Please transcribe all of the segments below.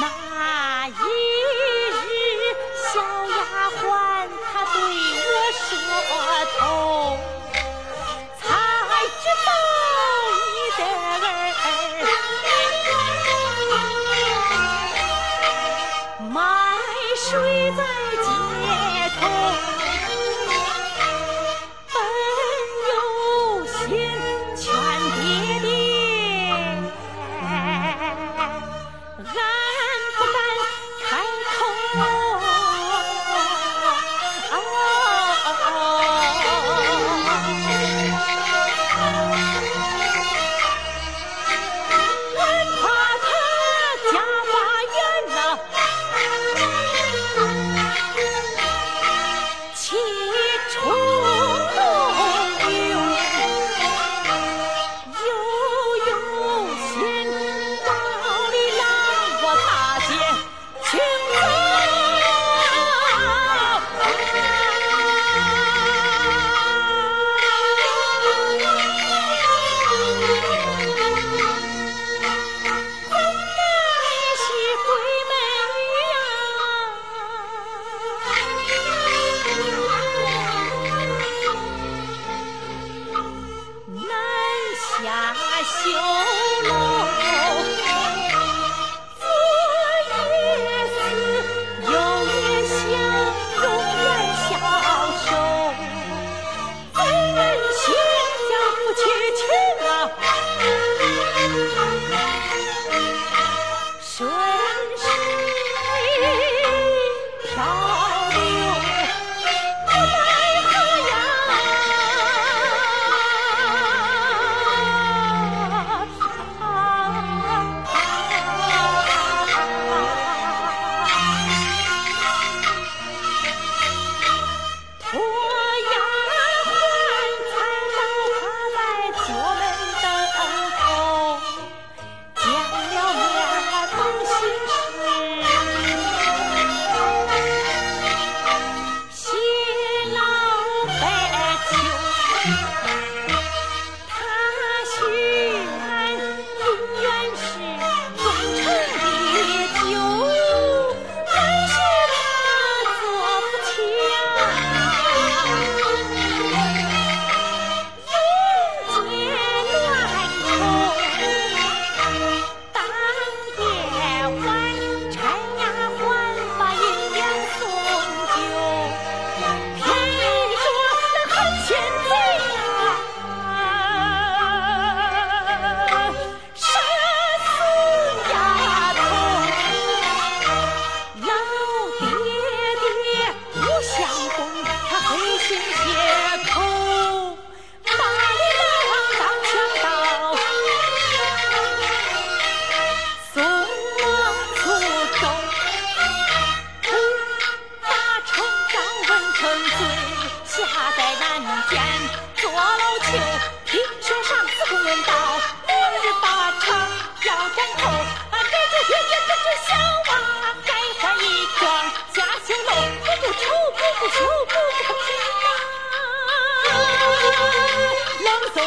那一日，小丫鬟她对我说透，才知道你的儿埋睡在街头。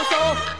走